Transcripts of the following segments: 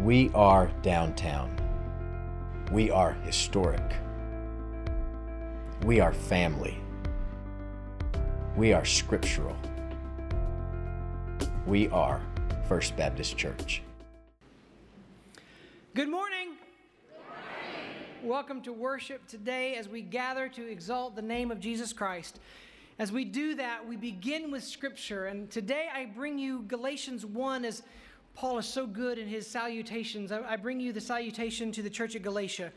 We are downtown. We are historic. We are family. We are scriptural. We are First Baptist Church. Good morning. Welcome to worship today as we gather to exalt the name of Jesus Christ. As we do that, we begin with Scripture. And today I bring you Galatians 1 as Paul is so good in his salutations. I, I bring you the salutation to the church at Galatia.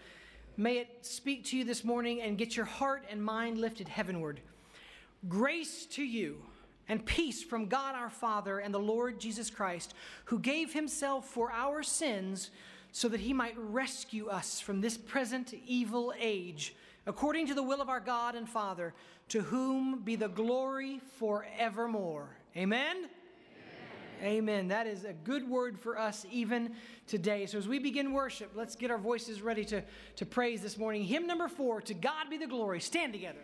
May it speak to you this morning and get your heart and mind lifted heavenward. Grace to you and peace from God our Father and the Lord Jesus Christ, who gave himself for our sins so that he might rescue us from this present evil age, according to the will of our God and Father, to whom be the glory forevermore. Amen. Amen. That is a good word for us even today. So, as we begin worship, let's get our voices ready to, to praise this morning. Hymn number four To God be the glory. Stand together.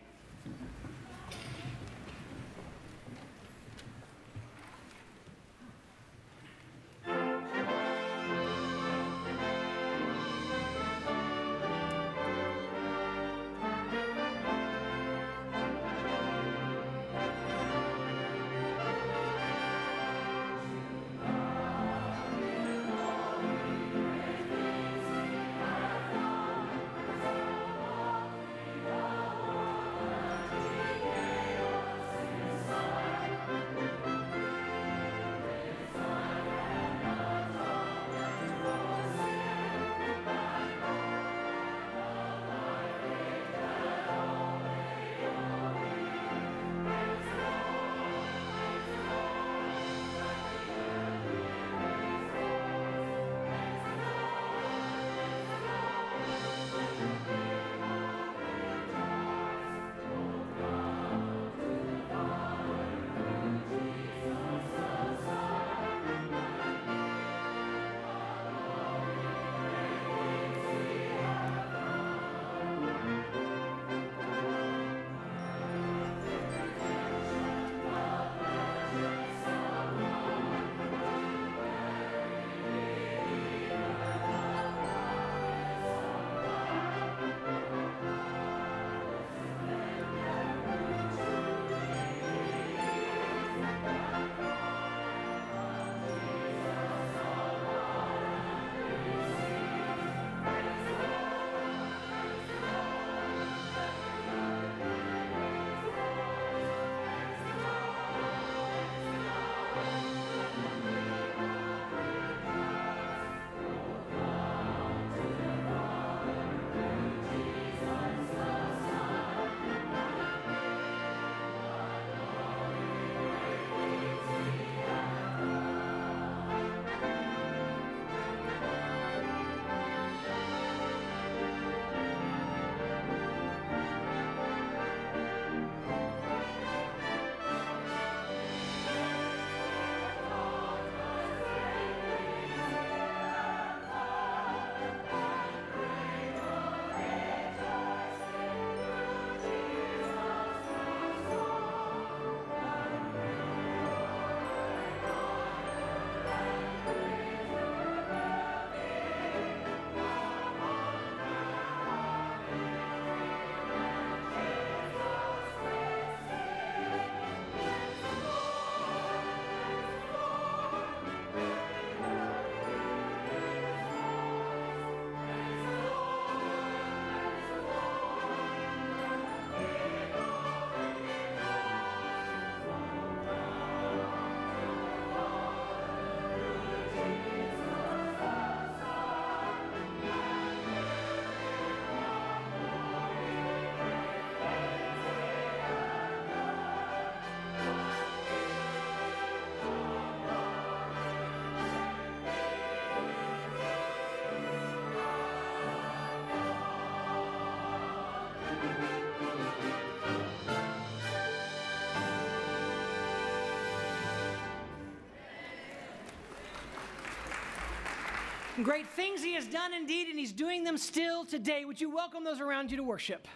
Great things he has done indeed, and he's doing them still today. Would you welcome those around you to worship?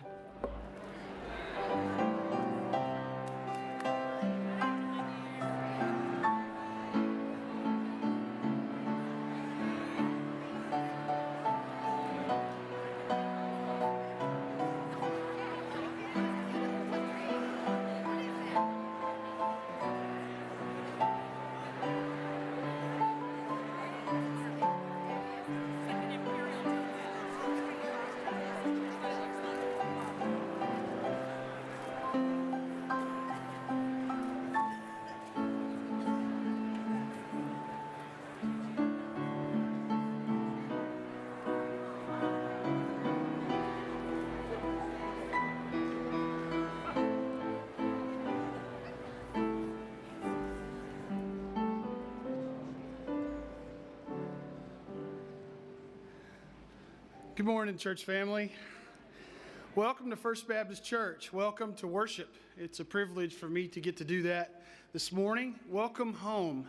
Good morning, church family. Welcome to First Baptist Church. Welcome to worship. It's a privilege for me to get to do that this morning. Welcome home.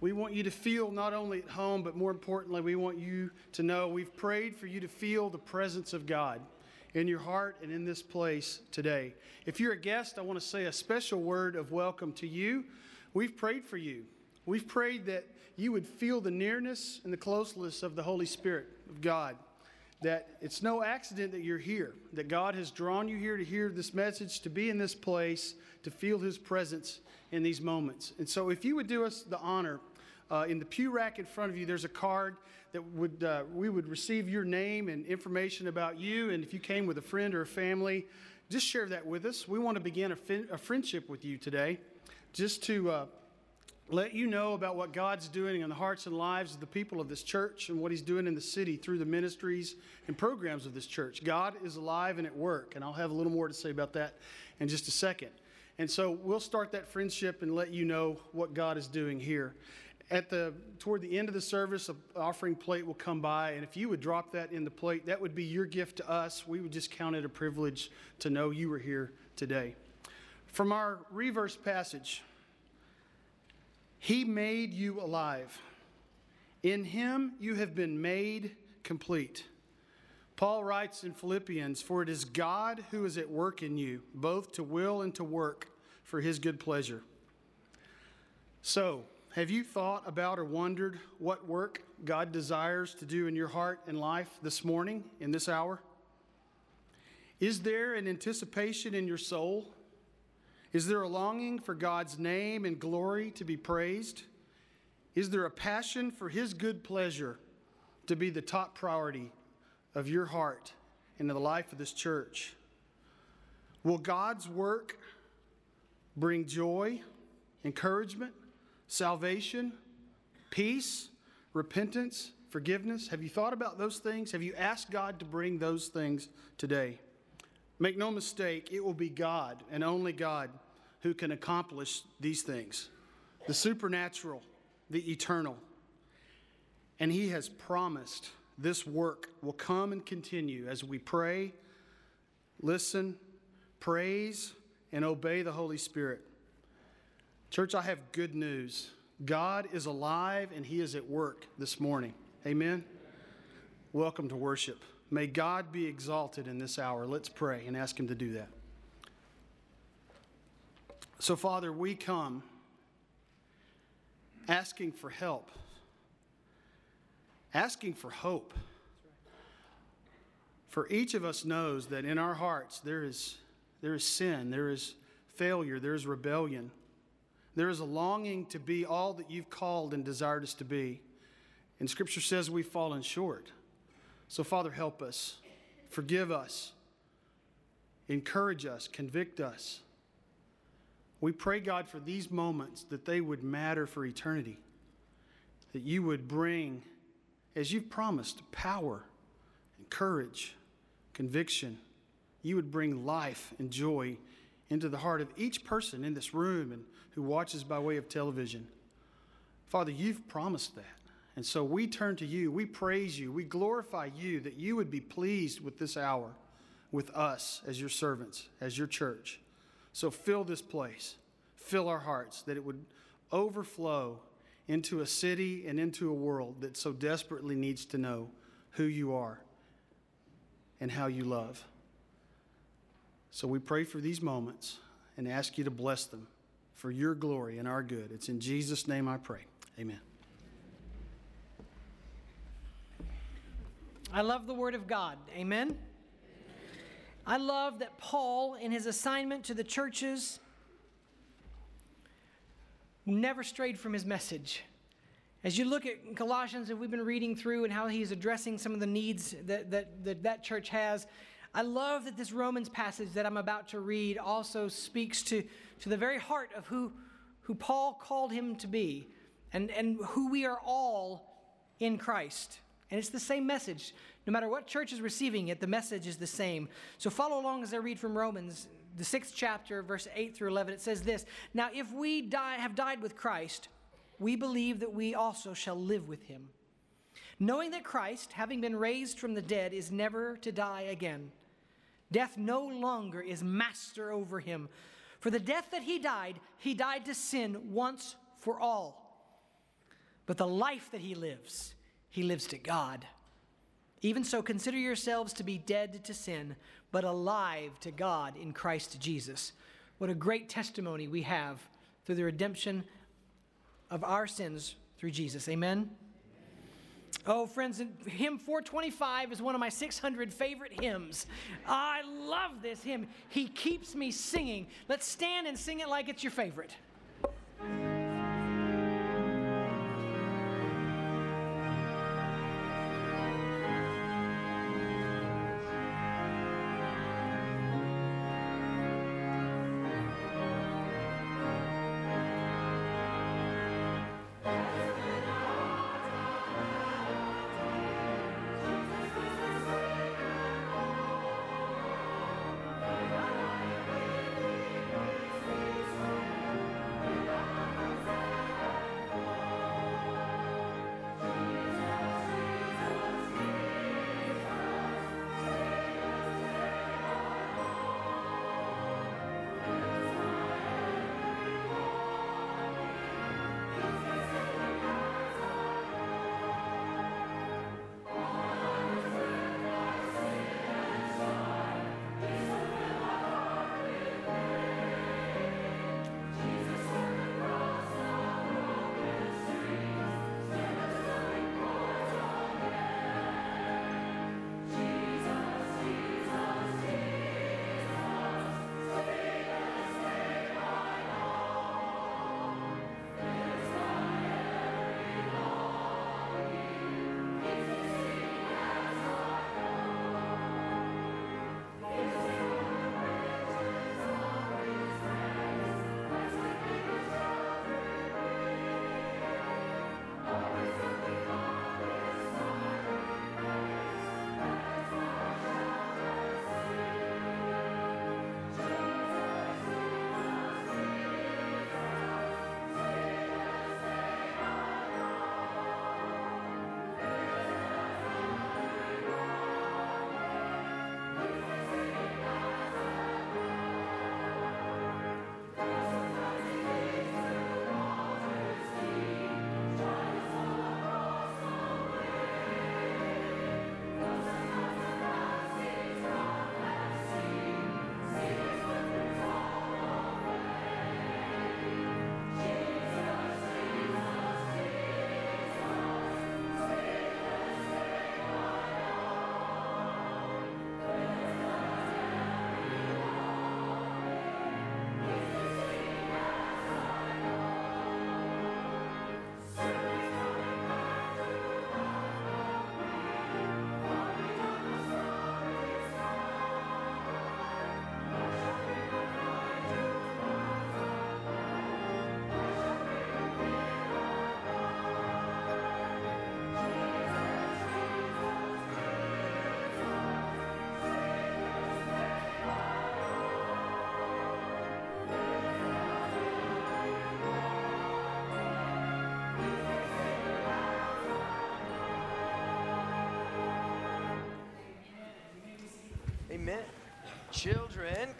We want you to feel not only at home, but more importantly, we want you to know we've prayed for you to feel the presence of God in your heart and in this place today. If you're a guest, I want to say a special word of welcome to you. We've prayed for you. We've prayed that you would feel the nearness and the closeness of the Holy Spirit of God that it's no accident that you're here, that God has drawn you here to hear this message, to be in this place, to feel His presence in these moments. And so, if you would do us the honor, uh, in the pew rack in front of you, there's a card that would uh, we would receive your name and information about you. And if you came with a friend or a family, just share that with us. We want to begin a, fin- a friendship with you today, just to. Uh, let you know about what God's doing in the hearts and lives of the people of this church and what He's doing in the city through the ministries and programs of this church. God is alive and at work, and I'll have a little more to say about that in just a second. And so we'll start that friendship and let you know what God is doing here. At the toward the end of the service, an offering plate will come by, and if you would drop that in the plate, that would be your gift to us. We would just count it a privilege to know you were here today. From our reverse passage. He made you alive. In him you have been made complete. Paul writes in Philippians, For it is God who is at work in you, both to will and to work for his good pleasure. So, have you thought about or wondered what work God desires to do in your heart and life this morning, in this hour? Is there an anticipation in your soul is there a longing for God's name and glory to be praised? Is there a passion for His good pleasure to be the top priority of your heart and of the life of this church? Will God's work bring joy, encouragement, salvation, peace, repentance, forgiveness? Have you thought about those things? Have you asked God to bring those things today? Make no mistake, it will be God and only God who can accomplish these things the supernatural, the eternal. And He has promised this work will come and continue as we pray, listen, praise, and obey the Holy Spirit. Church, I have good news. God is alive and He is at work this morning. Amen. Welcome to worship. May God be exalted in this hour. Let's pray and ask Him to do that. So, Father, we come asking for help, asking for hope. For each of us knows that in our hearts there is, there is sin, there is failure, there is rebellion. There is a longing to be all that you've called and desired us to be. And Scripture says we've fallen short. So, Father, help us, forgive us, encourage us, convict us. We pray, God, for these moments that they would matter for eternity, that you would bring, as you've promised, power and courage, conviction. You would bring life and joy into the heart of each person in this room and who watches by way of television. Father, you've promised that. And so we turn to you. We praise you. We glorify you that you would be pleased with this hour, with us as your servants, as your church. So fill this place, fill our hearts, that it would overflow into a city and into a world that so desperately needs to know who you are and how you love. So we pray for these moments and ask you to bless them for your glory and our good. It's in Jesus' name I pray. Amen. I love the Word of God. Amen. I love that Paul, in his assignment to the churches, never strayed from his message. As you look at Colossians, and we've been reading through and how he's addressing some of the needs that that, that, that church has, I love that this Romans passage that I'm about to read also speaks to, to the very heart of who, who Paul called him to be and, and who we are all in Christ. And it's the same message. No matter what church is receiving it, the message is the same. So follow along as I read from Romans, the sixth chapter, verse 8 through 11. It says this Now, if we die, have died with Christ, we believe that we also shall live with him. knowing that Christ, having been raised from the dead, is never to die again. Death no longer is master over him. For the death that he died, he died to sin once for all. But the life that he lives, he lives to God. Even so, consider yourselves to be dead to sin, but alive to God in Christ Jesus. What a great testimony we have through the redemption of our sins through Jesus. Amen. Oh, friends, hymn 425 is one of my 600 favorite hymns. I love this hymn. He keeps me singing. Let's stand and sing it like it's your favorite.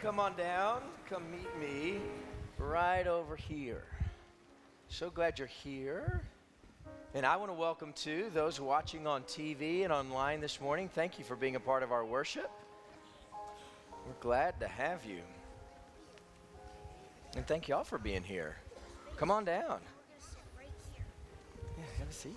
Come on down. Come meet me right over here. So glad you're here. And I want to welcome to those watching on TV and online this morning. Thank you for being a part of our worship. We're glad to have you. And thank y'all for being here. Come on down. Yeah, have a seat.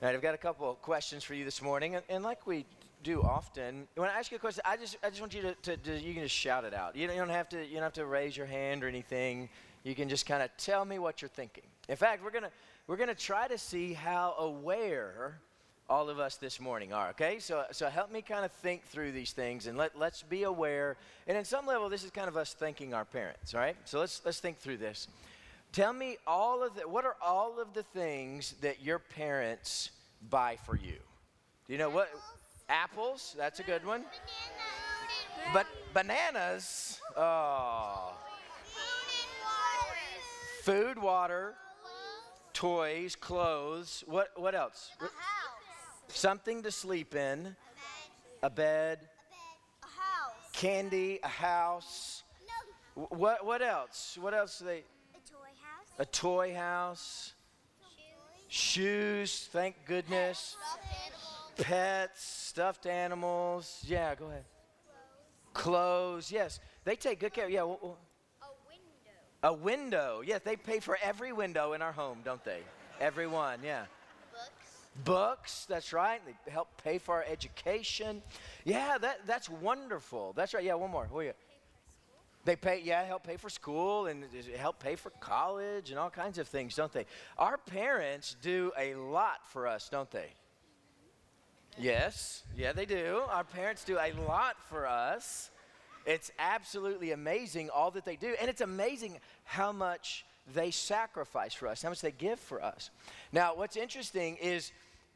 All right, I've got a couple questions for you this morning. And like we do often. When I ask you a question, I just I just want you to, to, to you can just shout it out. You don't, you don't have to you don't have to raise your hand or anything. You can just kind of tell me what you're thinking. In fact, we're gonna we're gonna try to see how aware all of us this morning are. Okay, so so help me kind of think through these things and let let's be aware. And in some level, this is kind of us thanking our parents. All right, so let's let's think through this. Tell me all of the what are all of the things that your parents buy for you? Do you know what? Apples, that's a good one. But bananas, oh. Food, water, toys, clothes. What, what else? Something to sleep in, A bed. a house. candy, a house. What, what else? What else do they? A toy house. A toy house, Shoes. thank goodness. Pets, stuffed animals. Yeah, go ahead. Clothes, yes. They take good care. Yeah, A window. a window. Yes, they pay for every window in our home, don't they? Every one, yeah. Books. Books, that's right. They help pay for our education. Yeah, that, that's wonderful. That's right. Yeah, one more. Who are you? They pay, yeah, help pay for school and help pay for college and all kinds of things, don't they? Our parents do a lot for us, don't they? Yes, yeah, they do. Our parents do a lot for us. It's absolutely amazing all that they do. And it's amazing how much they sacrifice for us, how much they give for us. Now, what's interesting is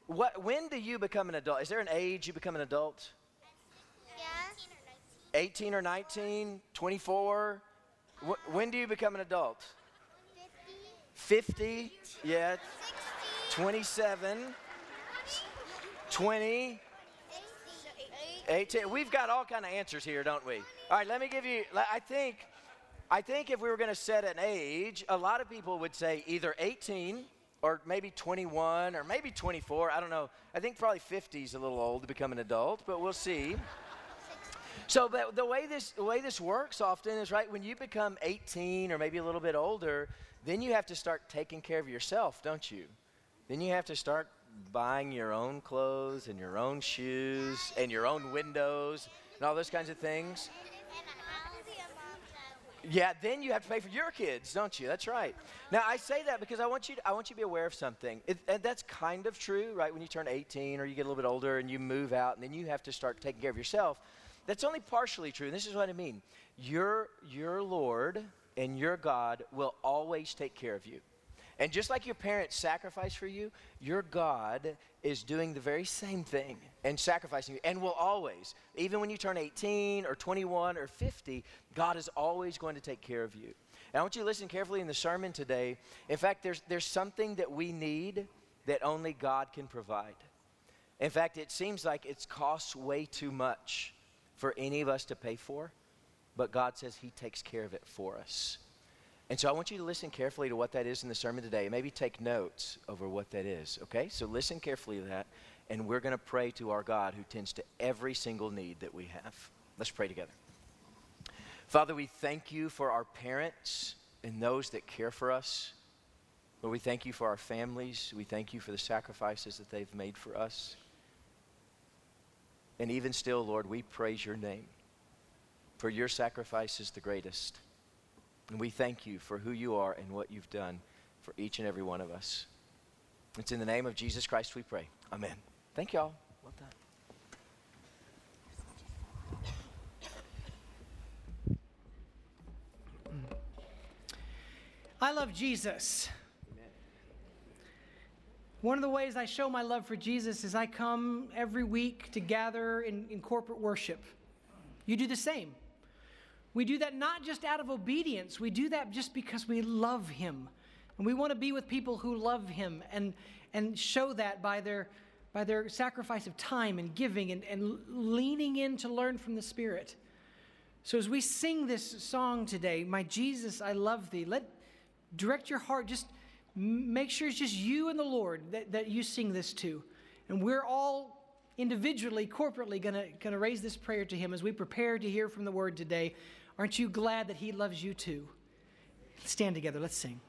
what, when do you become an adult? Is there an age you become an adult? Yeah. 18 or 19, 24? Wh- when do you become an adult? 50. 50? Yeah. 60. 27? 20? 18 we've got all kind of answers here don't we? All right let me give you i think i think if we were going to set an age a lot of people would say either 18 or maybe 21 or maybe 24 i don't know. I think probably 50 is a little old to become an adult but we'll see. So but the way this the way this works often is right when you become 18 or maybe a little bit older then you have to start taking care of yourself don't you? Then you have to start buying your own clothes and your own shoes and your own windows and all those kinds of things. Yeah, then you have to pay for your kids, don't you? That's right. Now I say that because I want you to, I want you to be aware of something. It, and that's kind of true, right? When you turn 18 or you get a little bit older and you move out and then you have to start taking care of yourself. That's only partially true. And this is what I mean. Your your Lord and your God will always take care of you. And just like your parents sacrificed for you, your God is doing the very same thing and sacrificing you and will always, even when you turn 18 or 21 or 50, God is always going to take care of you. And I want you to listen carefully in the sermon today. In fact, there's, there's something that we need that only God can provide. In fact, it seems like it costs way too much for any of us to pay for, but God says He takes care of it for us. And so I want you to listen carefully to what that is in the sermon today. Maybe take notes over what that is, okay? So listen carefully to that, and we're going to pray to our God who tends to every single need that we have. Let's pray together. Father, we thank you for our parents and those that care for us. Lord, we thank you for our families. We thank you for the sacrifices that they've made for us. And even still, Lord, we praise your name, for your sacrifice is the greatest. And we thank you for who you are and what you've done for each and every one of us. It's in the name of Jesus Christ we pray. Amen. Thank y'all. Well done. I love Jesus. One of the ways I show my love for Jesus is I come every week to gather in, in corporate worship. You do the same. We do that not just out of obedience, we do that just because we love Him. And we want to be with people who love Him and, and show that by their, by their sacrifice of time and giving and, and leaning in to learn from the Spirit. So as we sing this song today, My Jesus, I love thee, let direct your heart, just make sure it's just you and the Lord that, that you sing this to. And we're all individually, corporately gonna, gonna raise this prayer to Him as we prepare to hear from the Word today. Aren't you glad that He loves you too? Stand together, let's sing.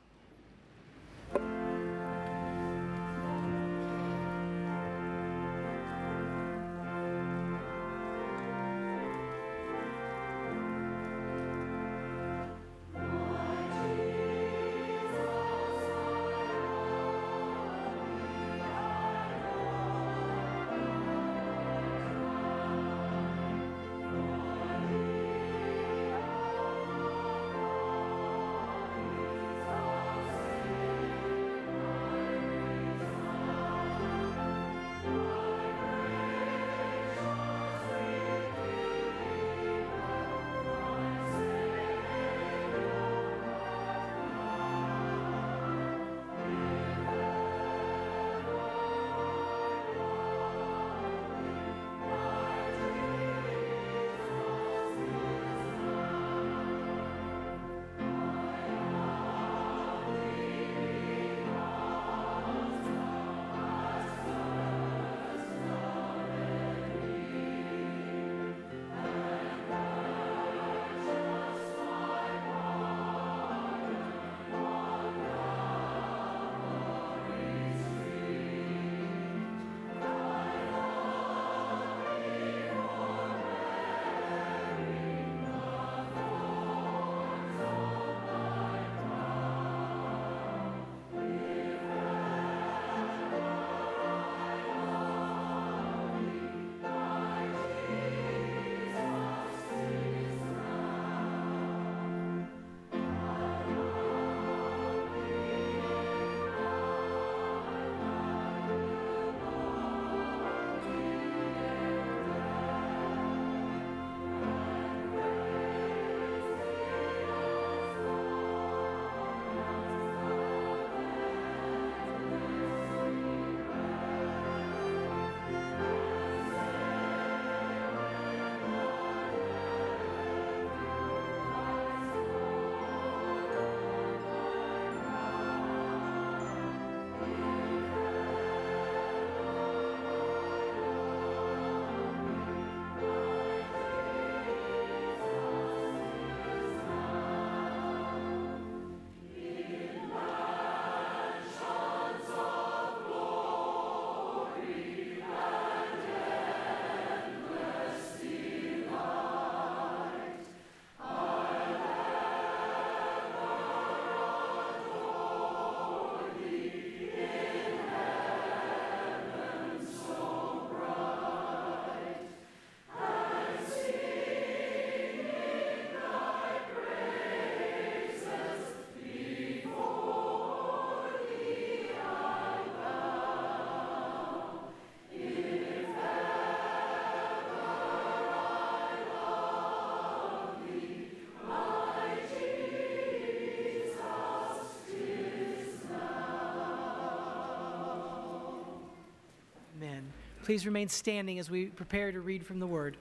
Please remain standing as we prepare to read from the Word.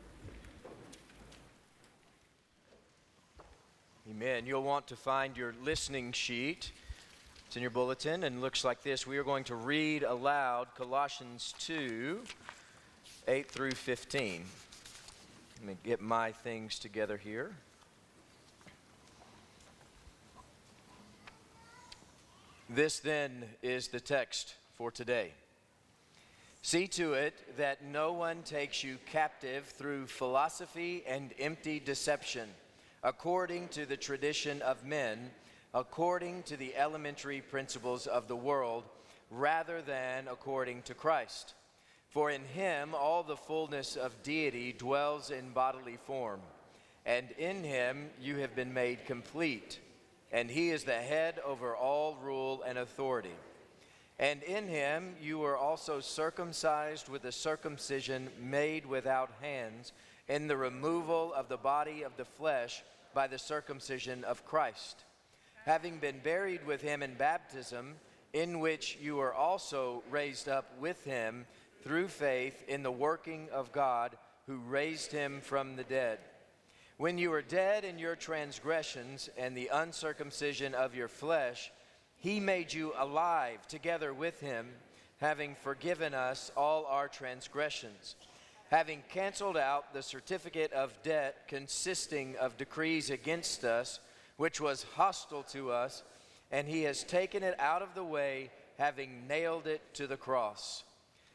Amen. You'll want to find your listening sheet. It's in your bulletin and looks like this. We are going to read aloud Colossians 2 8 through 15. Let me get my things together here. This then is the text for today. See to it that no one takes you captive through philosophy and empty deception, according to the tradition of men, according to the elementary principles of the world, rather than according to Christ. For in him all the fullness of deity dwells in bodily form, and in him you have been made complete and he is the head over all rule and authority. And in him you were also circumcised with a circumcision made without hands, in the removal of the body of the flesh by the circumcision of Christ, having been buried with him in baptism, in which you were also raised up with him through faith in the working of God who raised him from the dead. When you were dead in your transgressions and the uncircumcision of your flesh, he made you alive together with him, having forgiven us all our transgressions, having canceled out the certificate of debt consisting of decrees against us, which was hostile to us, and he has taken it out of the way, having nailed it to the cross.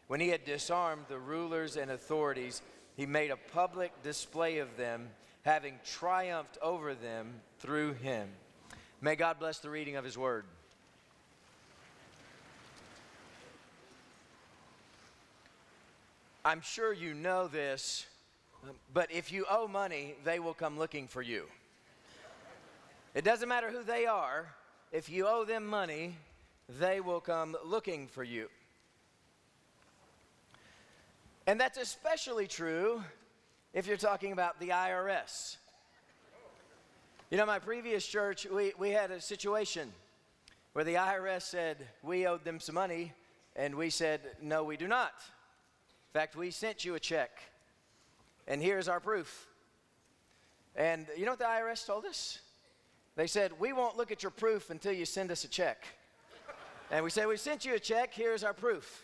When he had disarmed the rulers and authorities, he made a public display of them having triumphed over them through him. May God bless the reading of his word. I'm sure you know this, um, but if you owe money, they will come looking for you. It doesn't matter who they are, if you owe them money, they will come looking for you. And that's especially true if you're talking about the IRS. You know, my previous church, we, we had a situation where the IRS said we owed them some money, and we said, no, we do not. In fact, we sent you a check, and here's our proof. And you know what the IRS told us? They said, we won't look at your proof until you send us a check. And we said, we sent you a check, here's our proof.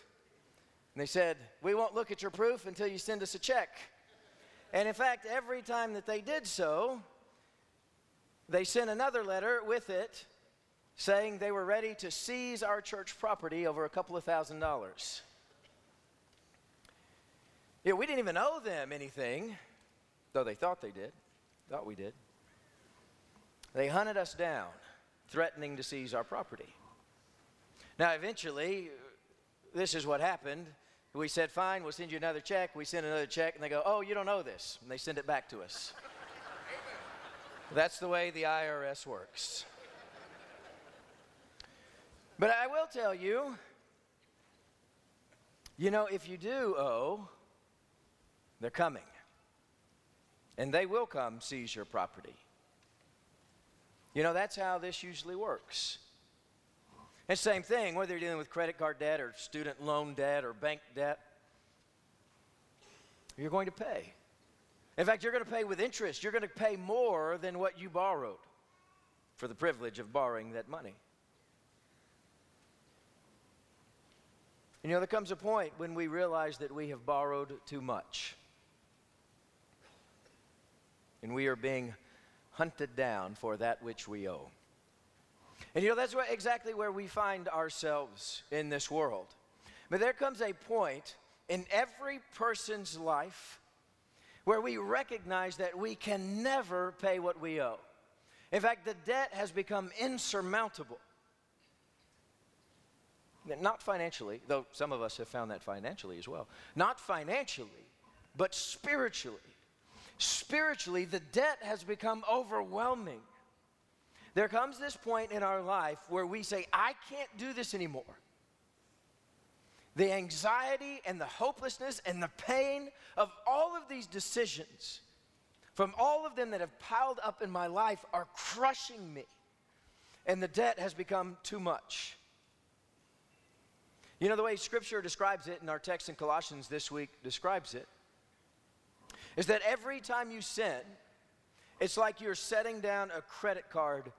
And they said, we won't look at your proof until you send us a check. And in fact, every time that they did so, they sent another letter with it saying they were ready to seize our church property over a couple of thousand dollars. Yeah, we didn't even owe them anything, though they thought they did, thought we did. They hunted us down, threatening to seize our property. Now, eventually, this is what happened. We said, fine, we'll send you another check. We send another check, and they go, oh, you don't owe this. And they send it back to us. That's the way the IRS works. But I will tell you, you know, if you do owe, they're coming. And they will come seize your property. You know, that's how this usually works. And same thing, whether you're dealing with credit card debt or student loan debt or bank debt, you're going to pay. In fact, you're going to pay with interest. You're going to pay more than what you borrowed for the privilege of borrowing that money. You know, there comes a point when we realize that we have borrowed too much. And we are being hunted down for that which we owe. And you know, that's what, exactly where we find ourselves in this world. But there comes a point in every person's life where we recognize that we can never pay what we owe. In fact, the debt has become insurmountable. Not financially, though some of us have found that financially as well. Not financially, but spiritually. Spiritually, the debt has become overwhelming. There comes this point in our life where we say, I can't do this anymore. The anxiety and the hopelessness and the pain of all of these decisions, from all of them that have piled up in my life, are crushing me. And the debt has become too much. You know, the way Scripture describes it in our text in Colossians this week describes it is that every time you sin, it's like you're setting down a credit card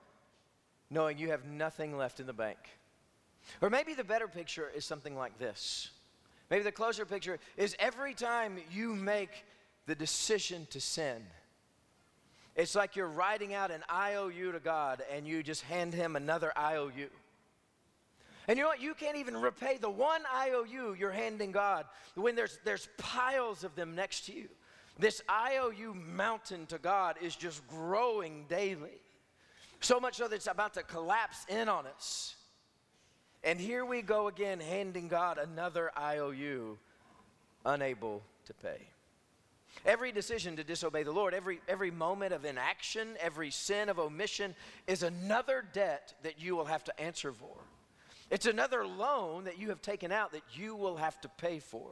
knowing you have nothing left in the bank. Or maybe the better picture is something like this. Maybe the closer picture is every time you make the decision to sin, it's like you're writing out an IOU to God and you just hand him another IOU. And you know what? You can't even repay the one IOU you're handing God when there's, there's piles of them next to you. This IOU mountain to God is just growing daily. So much so that it's about to collapse in on us. And here we go again, handing God another IOU, unable to pay. Every decision to disobey the Lord, every, every moment of inaction, every sin of omission is another debt that you will have to answer for. It's another loan that you have taken out that you will have to pay for.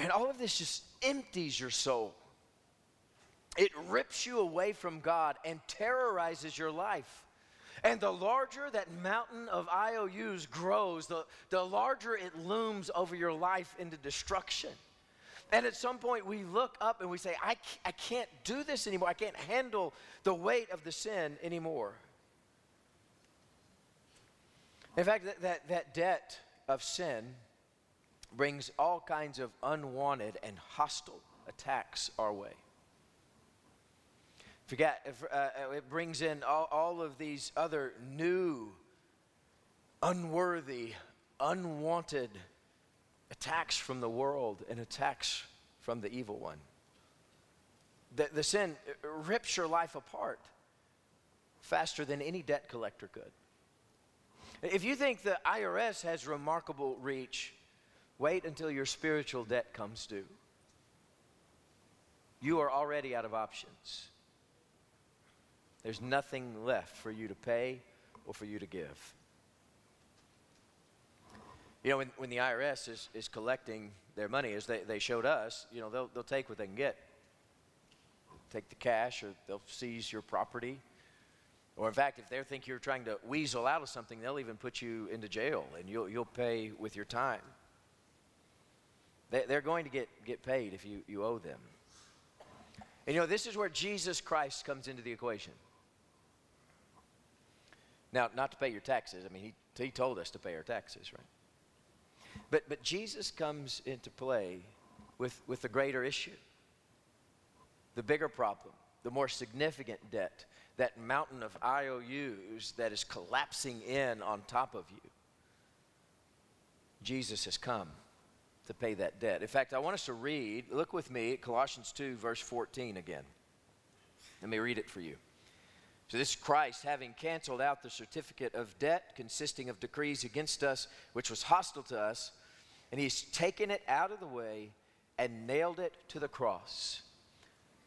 And all of this just empties your soul. It rips you away from God and terrorizes your life. And the larger that mountain of IOUs grows, the, the larger it looms over your life into destruction. And at some point, we look up and we say, I, I can't do this anymore. I can't handle the weight of the sin anymore. In fact, that, that, that debt of sin brings all kinds of unwanted and hostile attacks our way. Forget, uh, uh, it brings in all, all of these other new, unworthy, unwanted attacks from the world and attacks from the evil one. The, the sin rips your life apart faster than any debt collector could. If you think the IRS has remarkable reach, wait until your spiritual debt comes due. You are already out of options. There's nothing left for you to pay or for you to give. You know, when, when the IRS is, is collecting their money, as they, they showed us, you know, they'll, they'll take what they can get. Take the cash or they'll seize your property. Or, in fact, if they think you're trying to weasel out of something, they'll even put you into jail and you'll, you'll pay with your time. They, they're going to get, get paid if you, you owe them. And you know, this is where Jesus Christ comes into the equation. Now, not to pay your taxes. I mean, he, he told us to pay our taxes, right? But, but Jesus comes into play with, with the greater issue, the bigger problem, the more significant debt, that mountain of IOUs that is collapsing in on top of you. Jesus has come to pay that debt. In fact, I want us to read, look with me at Colossians 2, verse 14 again. Let me read it for you. So, this Christ, having canceled out the certificate of debt consisting of decrees against us, which was hostile to us, and he's taken it out of the way and nailed it to the cross.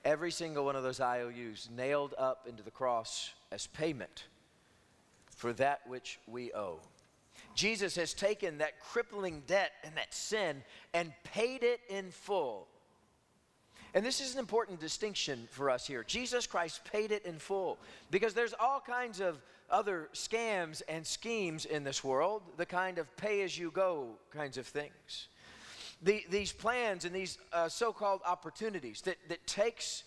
Every single one of those IOUs nailed up into the cross as payment for that which we owe. Jesus has taken that crippling debt and that sin and paid it in full and this is an important distinction for us here. Jesus Christ paid it in full because there's all kinds of other scams and schemes in this world, the kind of pay as you go kinds of things. The, these plans and these uh, so called opportunities that, that takes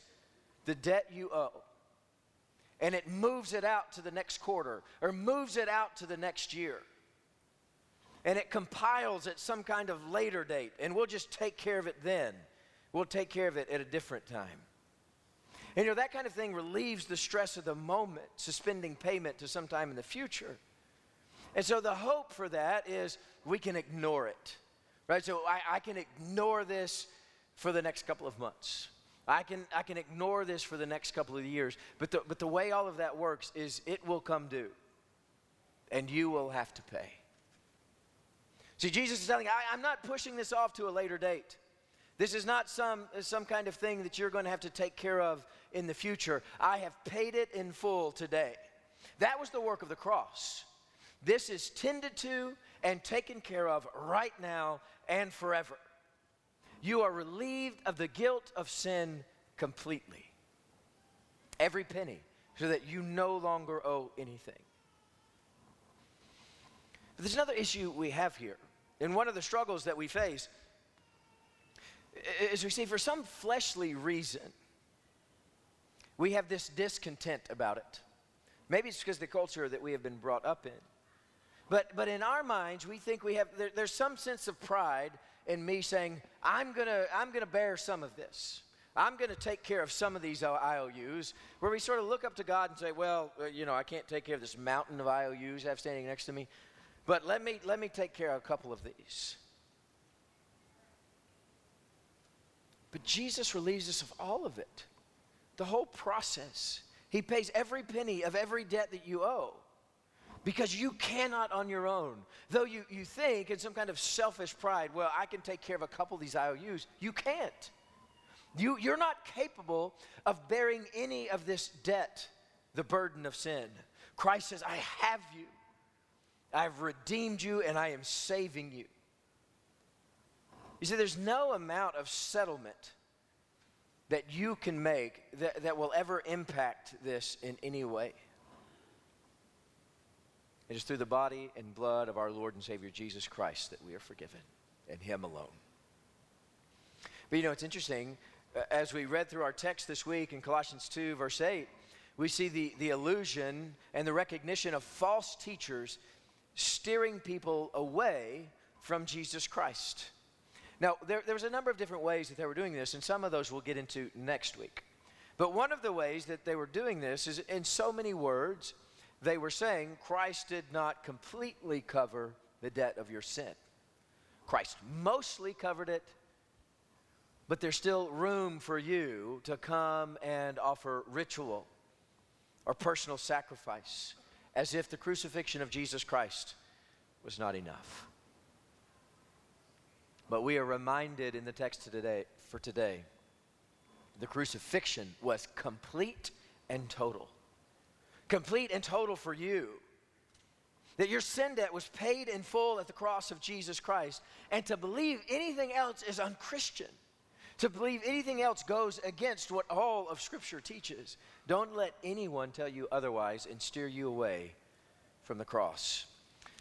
the debt you owe and it moves it out to the next quarter or moves it out to the next year. And it compiles at some kind of later date, and we'll just take care of it then. We'll take care of it at a different time. And you know, that kind of thing relieves the stress of the moment, suspending payment to some time in the future. And so the hope for that is we can ignore it, right? So I, I can ignore this for the next couple of months. I can, I can ignore this for the next couple of years. But the, but the way all of that works is it will come due, and you will have to pay. See, Jesus is telling, I, I'm not pushing this off to a later date. This is not some, some kind of thing that you're going to have to take care of in the future. I have paid it in full today. That was the work of the cross. This is tended to and taken care of right now and forever. You are relieved of the guilt of sin completely. Every penny, so that you no longer owe anything. But there's another issue we have here. And one of the struggles that we face is we see for some fleshly reason, we have this discontent about it. Maybe it's because the culture that we have been brought up in. But, but in our minds, we think we have, there, there's some sense of pride in me saying, I'm going to I'm going to bear some of this. I'm going to take care of some of these IOUs, where we sort of look up to God and say, well, uh, you know, I can't take care of this mountain of IOUs I have standing next to me, but let me, let me take care of a couple of these. But Jesus relieves us of all of it, the whole process. He pays every penny of every debt that you owe because you cannot on your own. Though you, you think in some kind of selfish pride, well, I can take care of a couple of these IOUs, you can't. You, you're not capable of bearing any of this debt, the burden of sin. Christ says, I have you. I've redeemed you and I am saving you. You see, there's no amount of settlement that you can make that, that will ever impact this in any way. It is through the body and blood of our Lord and Savior Jesus Christ that we are forgiven, and Him alone. But you know, it's interesting uh, as we read through our text this week in Colossians 2, verse 8, we see the, the illusion and the recognition of false teachers steering people away from Jesus Christ. Now, there, there was a number of different ways that they were doing this, and some of those we'll get into next week. But one of the ways that they were doing this is in so many words, they were saying Christ did not completely cover the debt of your sin. Christ mostly covered it, but there's still room for you to come and offer ritual or personal sacrifice as if the crucifixion of Jesus Christ was not enough. But we are reminded in the text today, for today, the crucifixion was complete and total. Complete and total for you. That your sin debt was paid in full at the cross of Jesus Christ. And to believe anything else is unchristian. To believe anything else goes against what all of Scripture teaches. Don't let anyone tell you otherwise and steer you away from the cross.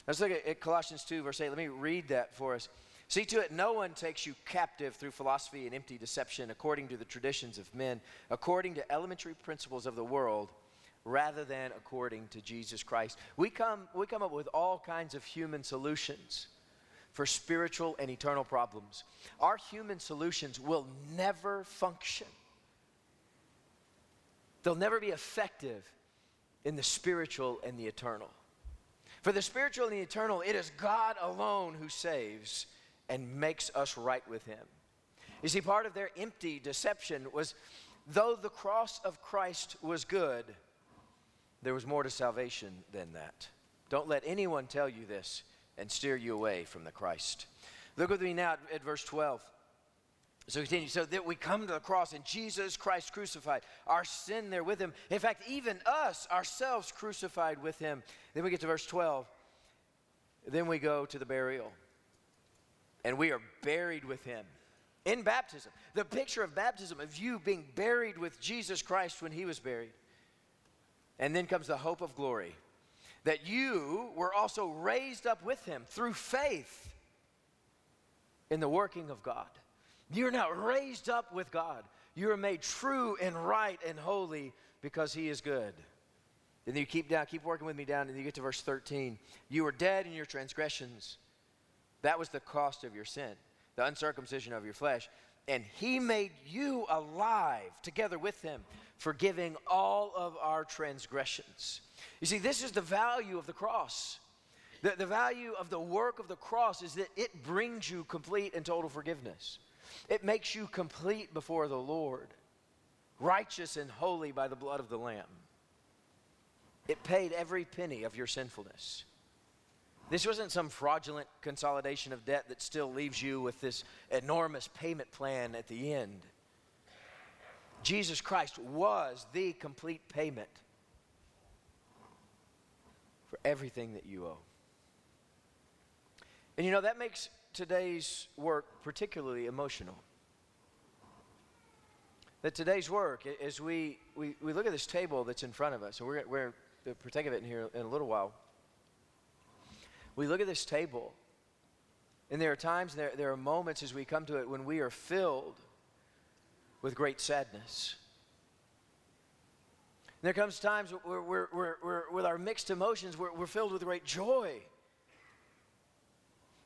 Let's look at, Colossians 2, verse 8. Let me read that for us. See to it, no one takes you captive through philosophy and empty deception, according to the traditions of men, according to elementary principles of the world, rather than according to Jesus Christ. We come, we come up with all kinds of human solutions for spiritual and eternal problems. Our human solutions will never function, they'll never be effective in the spiritual and the eternal. For the spiritual and the eternal, it is God alone who saves and makes us right with Him. You see, part of their empty deception was though the cross of Christ was good, there was more to salvation than that. Don't let anyone tell you this and steer you away from the Christ. Look with me now at, at verse 12. So continue. So that we come to the cross and Jesus Christ crucified, our sin there with him. In fact, even us ourselves crucified with him. Then we get to verse 12. Then we go to the burial. And we are buried with him in baptism. The picture of baptism of you being buried with Jesus Christ when he was buried. And then comes the hope of glory that you were also raised up with him through faith in the working of God. You're now raised up with God. You are made true and right and holy because he is good. And then you keep down, keep working with me down, and you get to verse 13. You were dead in your transgressions. That was the cost of your sin, the uncircumcision of your flesh. And he made you alive together with him, forgiving all of our transgressions. You see, this is the value of the cross. The, the value of the work of the cross is that it brings you complete and total forgiveness. It makes you complete before the Lord, righteous and holy by the blood of the Lamb. It paid every penny of your sinfulness. This wasn't some fraudulent consolidation of debt that still leaves you with this enormous payment plan at the end. Jesus Christ was the complete payment for everything that you owe. And you know, that makes today's work particularly emotional. That today's work, as we, we, we look at this table that's in front of us, and we're, we're to partake of it in here in a little while. We look at this table, and there are times, there, there are moments as we come to it when we are filled with great sadness. And there comes times where we're, we're, with our mixed emotions, we're, we're filled with great joy.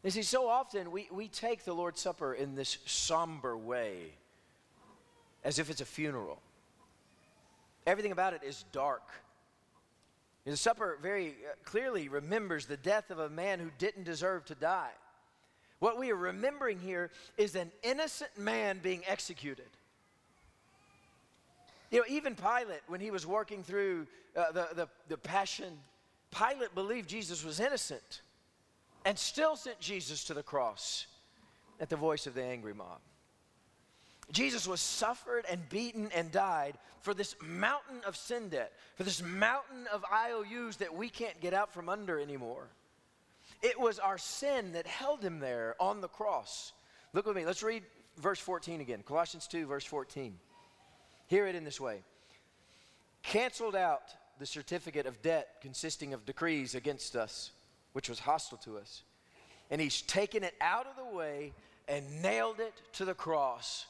You see, so often we, we take the Lord's Supper in this somber way, as if it's a funeral. Everything about it is dark. The supper very uh, clearly remembers the death of a man who didn't deserve to die. What we are remembering here is an innocent man being executed. You know, even Pilate, when he was working through uh, the, the, the passion, Pilate believed Jesus was innocent and still sent Jesus to the cross at the voice of the angry mob. Jesus was suffered and beaten and died for this mountain of sin debt, for this mountain of IOUs that we can't get out from under anymore. It was our sin that held him there on the cross. Look with me. Let's read verse 14 again. Colossians 2, verse 14. Hear it in this way Canceled out the certificate of debt consisting of decrees against us, which was hostile to us. And he's taken it out of the way and nailed it to the cross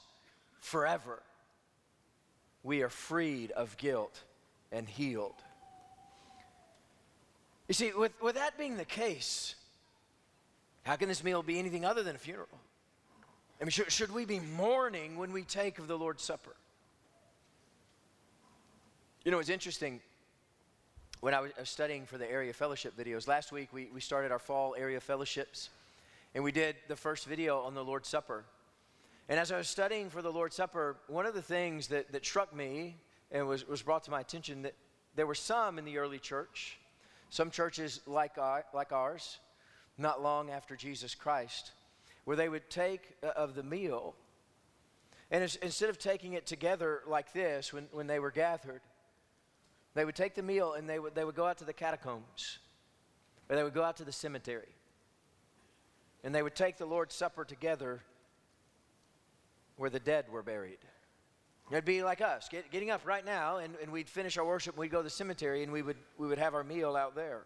forever. We are freed of guilt and healed. You see, with, with that being the case, how can this meal be anything other than a funeral? I mean, should, should we be mourning when we take of the Lord's Supper? You know, it's interesting. When I was studying for the area fellowship videos, last week we, we started our fall area fellowships, and we did the first video on the Lord's Supper. And as I was studying for the Lord's Supper, one of the things that, that struck me and was, was brought to my attention that there were some in the early church, some churches like, our, like ours, not long after Jesus Christ, where they would take uh, of the meal, and instead of taking it together like this when, when they were gathered, they would take the meal and they would, they would go out to the catacombs, or they would go out to the cemetery, and they would take the Lord's Supper together where the dead were buried. It'd be like us, get, getting up right now, and, and we'd finish our worship, and we'd go to the cemetery, and we would, we would have our meal out there.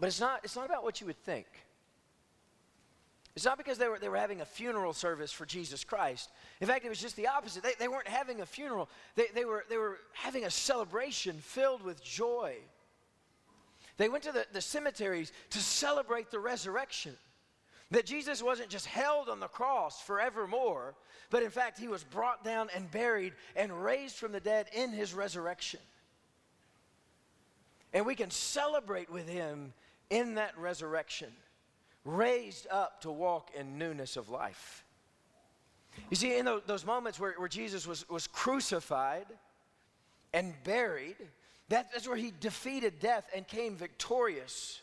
But it's not, it's not about what you would think. It's not because they were, they were having a funeral service for Jesus Christ. In fact, it was just the opposite. They, they weren't having a funeral, they, they, were, they were having a celebration filled with joy. They went to the, the cemeteries to celebrate the resurrection. That Jesus wasn't just held on the cross forevermore, but in fact, he was brought down and buried and raised from the dead in his resurrection. And we can celebrate with him in that resurrection, raised up to walk in newness of life. You see, in those moments where, where Jesus was, was crucified and buried, that, that's where he defeated death and came victorious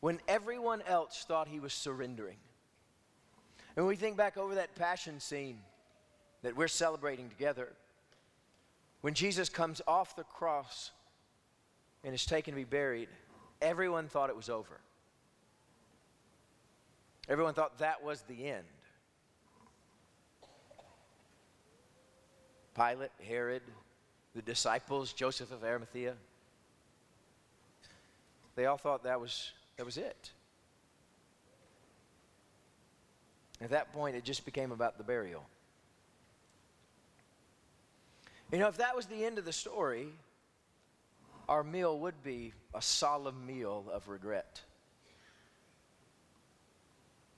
when everyone else thought he was surrendering. And when we think back over that passion scene that we're celebrating together, when Jesus comes off the cross and is taken to be buried, everyone thought it was over. Everyone thought that was the end. Pilate, Herod, the disciples, Joseph of Arimathea, they all thought that was that was it. At that point, it just became about the burial. You know, if that was the end of the story, our meal would be a solemn meal of regret.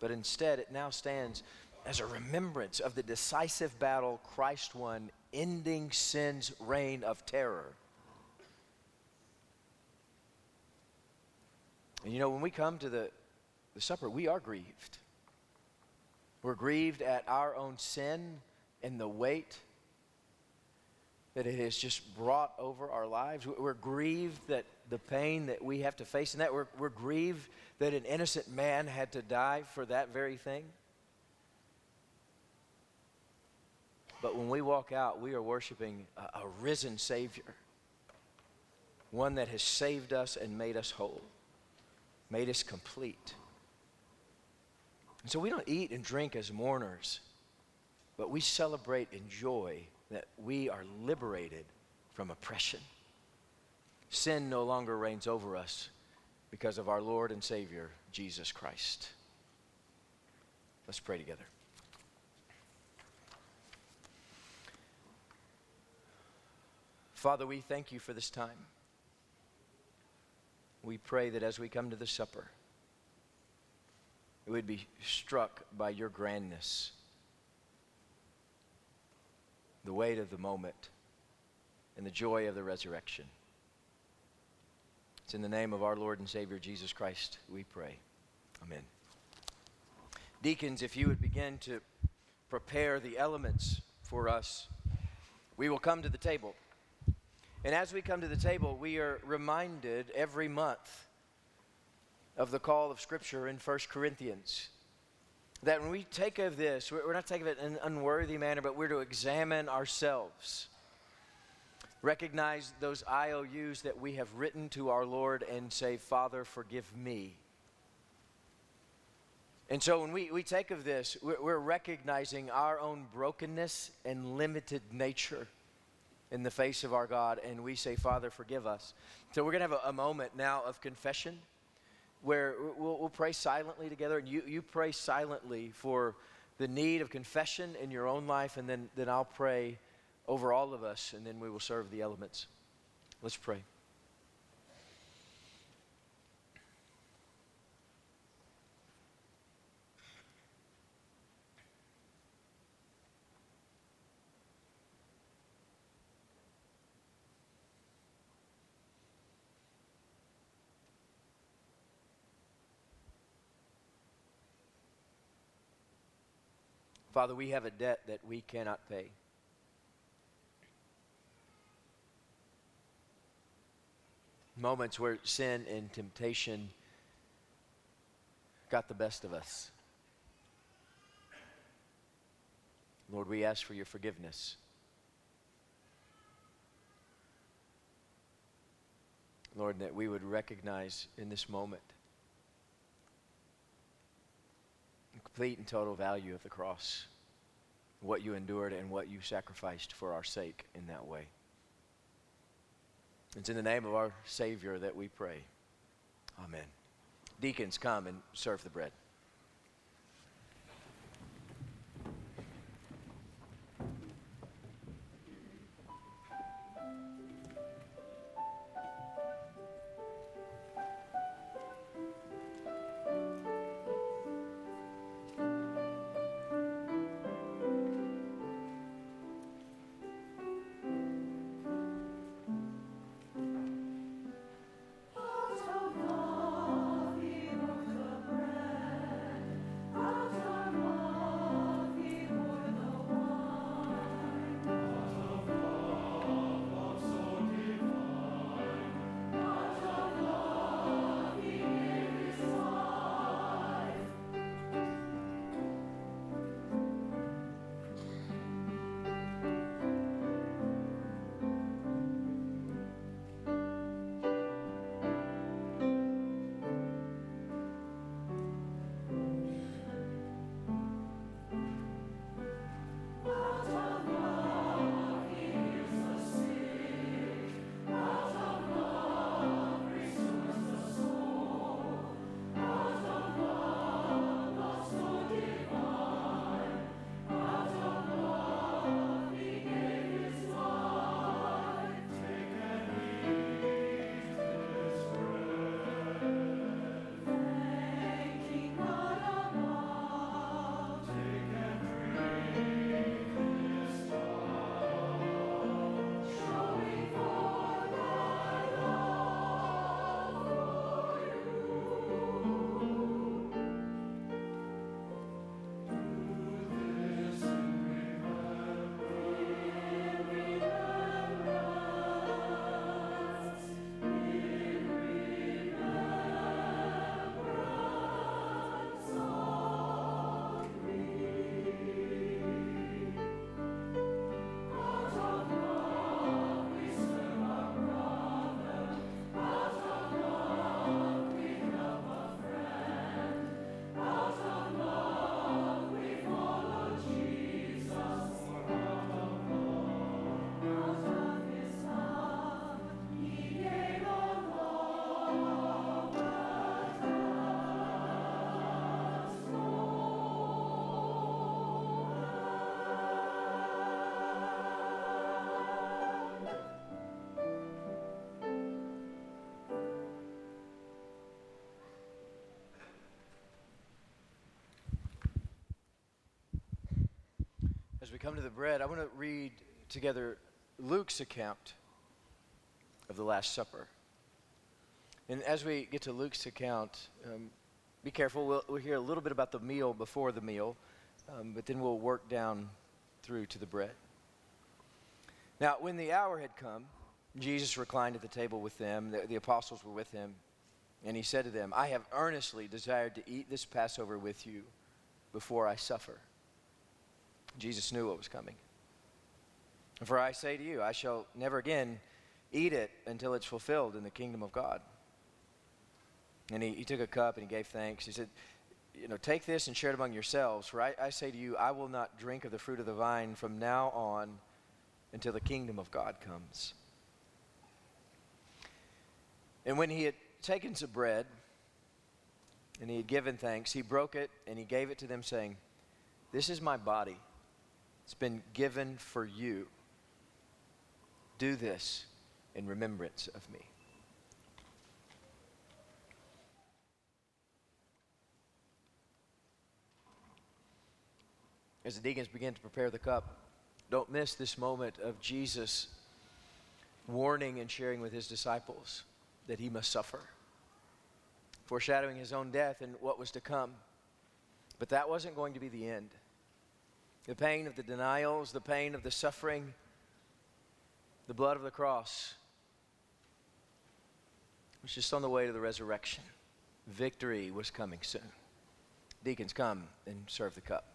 But instead, it now stands as a remembrance of the decisive battle Christ won, ending sin's reign of terror. And you know, when we come to the, the supper, we are grieved. We're grieved at our own sin and the weight that it has just brought over our lives. We're grieved that the pain that we have to face in that. We're, we're grieved that an innocent man had to die for that very thing. But when we walk out, we are worshiping a, a risen Savior, one that has saved us and made us whole made us complete. And so we don't eat and drink as mourners, but we celebrate in joy that we are liberated from oppression, sin no longer reigns over us because of our Lord and Savior, Jesus Christ. Let's pray together. Father, we thank you for this time. We pray that as we come to the supper, we would be struck by your grandness, the weight of the moment, and the joy of the resurrection. It's in the name of our Lord and Savior Jesus Christ we pray. Amen. Deacons, if you would begin to prepare the elements for us, we will come to the table. And as we come to the table, we are reminded every month of the call of Scripture in 1 Corinthians. That when we take of this, we're not taking it in an unworthy manner, but we're to examine ourselves. Recognize those IOUs that we have written to our Lord and say, Father, forgive me. And so when we, we take of this, we're, we're recognizing our own brokenness and limited nature in the face of our God, and we say, Father, forgive us. So we're going to have a, a, moment now of confession where we'll, we'll pray silently together, and you, you pray silently for the need of confession in your own life, and then, then I'll pray over all of us, and then we will serve the elements. Let's pray. Father, we have a debt that we cannot pay. Moments where sin and temptation got the best of us. Lord, we ask for your forgiveness. Lord, that we would recognize in this moment complete and total value of the cross, what you endured and what you sacrificed for our sake in that way. It's in the name of our Savior that we pray. Amen. Deacons, come and serve the bread. As we come to the bread, I want to read together Luke's account of the Last Supper. And as we get to Luke's account, um, be careful. We'll, we'll, hear a little bit about the meal before the meal, um, but then we'll work down through to the bread. Now, when the hour had come, Jesus reclined at the table with them. The, the apostles were with him. And he said to them, I have earnestly desired to eat this Passover with you before I suffer. Jesus knew what was coming. For I say to you, I shall never again eat it until it's fulfilled in the kingdom of God. And he, he took a cup and he gave thanks. He said, You know, take this and share it among yourselves. For I, I say to you, I will not drink of the fruit of the vine from now on until the kingdom of God comes. And when he had taken some bread and he had given thanks, he broke it and he gave it to them, saying, This is my body. It's been given for you. Do this in remembrance of me. As the deacons begin to prepare the cup, don't miss this moment of Jesus warning and sharing with his disciples that he must suffer, foreshadowing his own death and what was to come. But that wasn't going to be the end. The pain of the denials, the pain of the suffering, the blood of the cross was just on the way to the resurrection. Victory was coming soon. Deacons, come and serve the cup.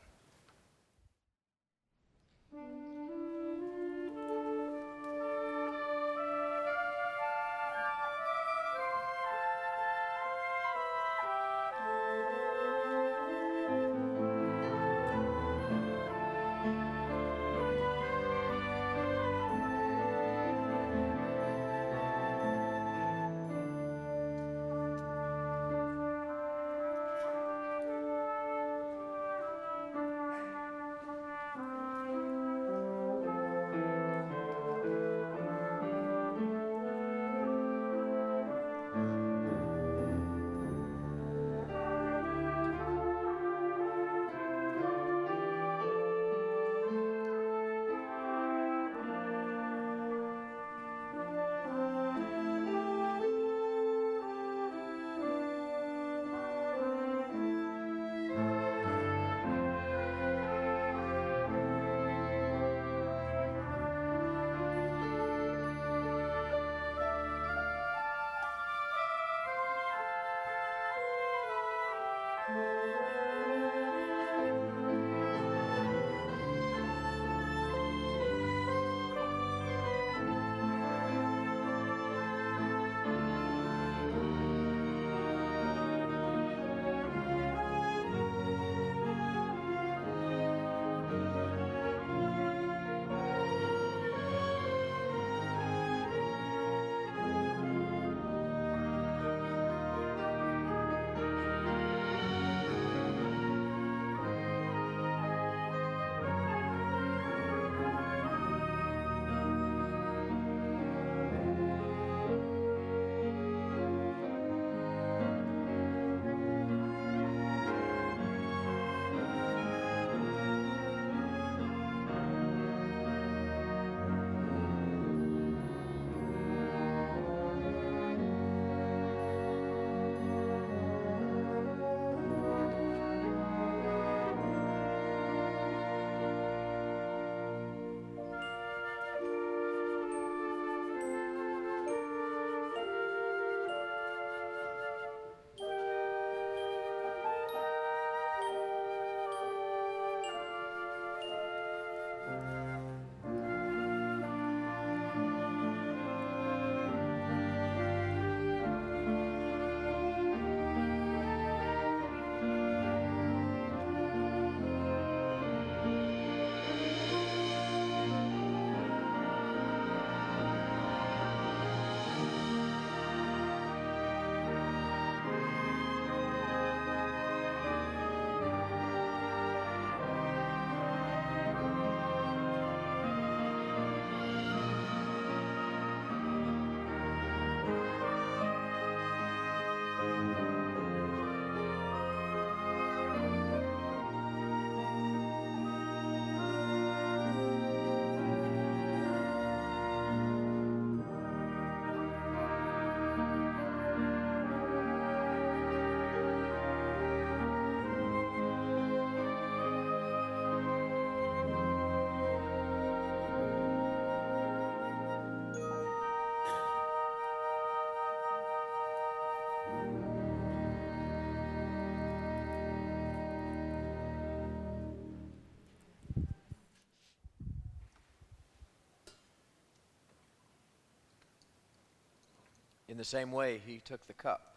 In the same way, he took the cup.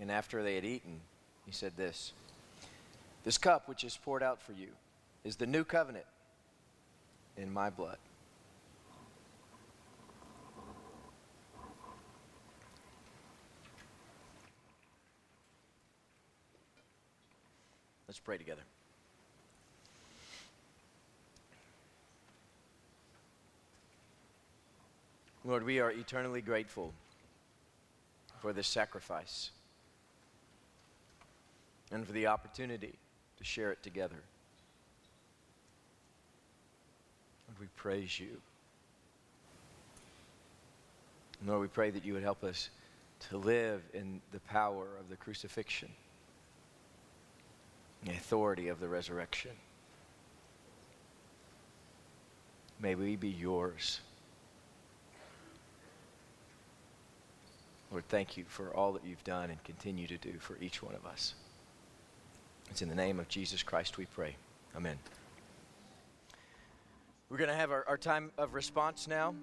And after they had eaten, he said this This cup which is poured out for you is the new covenant in my blood. Let's pray together. Lord, we are eternally grateful for this sacrifice and for the opportunity to share it together. Lord, we praise you. Lord, we pray that you would help us to live in the power of the crucifixion, the authority of the resurrection. May we be yours. Lord, thank you for all that you've done and continue to do for each one of us. It's in the name of Jesus Christ we pray. Amen. We're going to have our, our time of response now.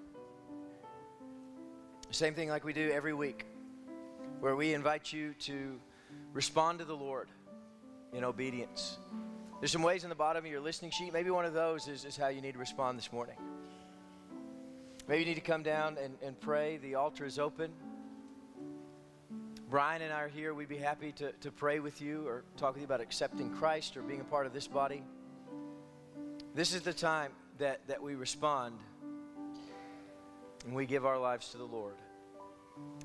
Same thing like we do every week, where we invite you to respond to the Lord in obedience. There's some ways in the bottom of your listening sheet. Maybe one of those is, is how you need to respond this morning. Maybe you need to come down and, and pray. The altar is open. Brian and I are here. We'd be happy to, to pray with you or talk with you about accepting Christ or being a part of this body. This is the time that, that we respond and we give our lives to the Lord.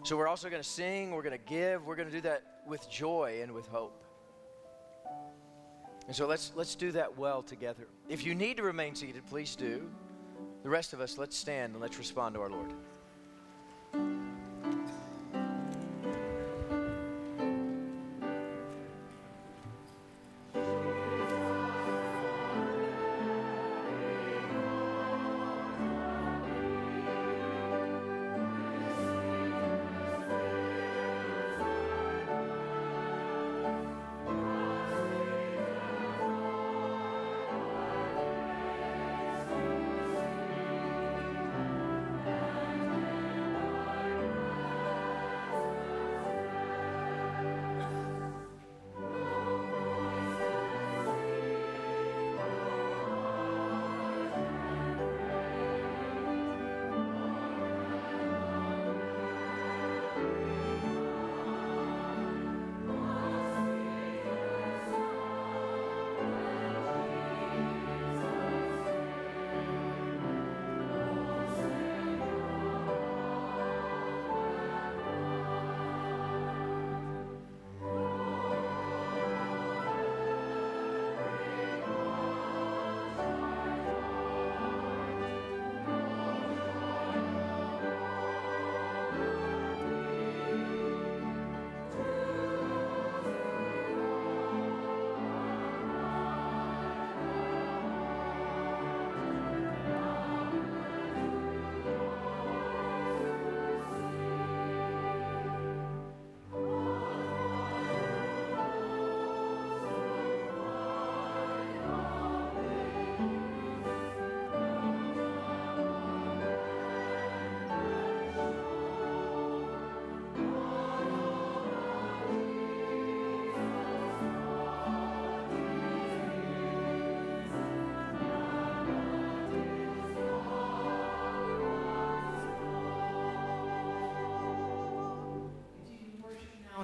So we're also going to sing, we're going to give, we're going to do that with joy and with hope. And so let's let's do that well together. If you need to remain seated, please do. The rest of us, let's stand and let's respond to our Lord.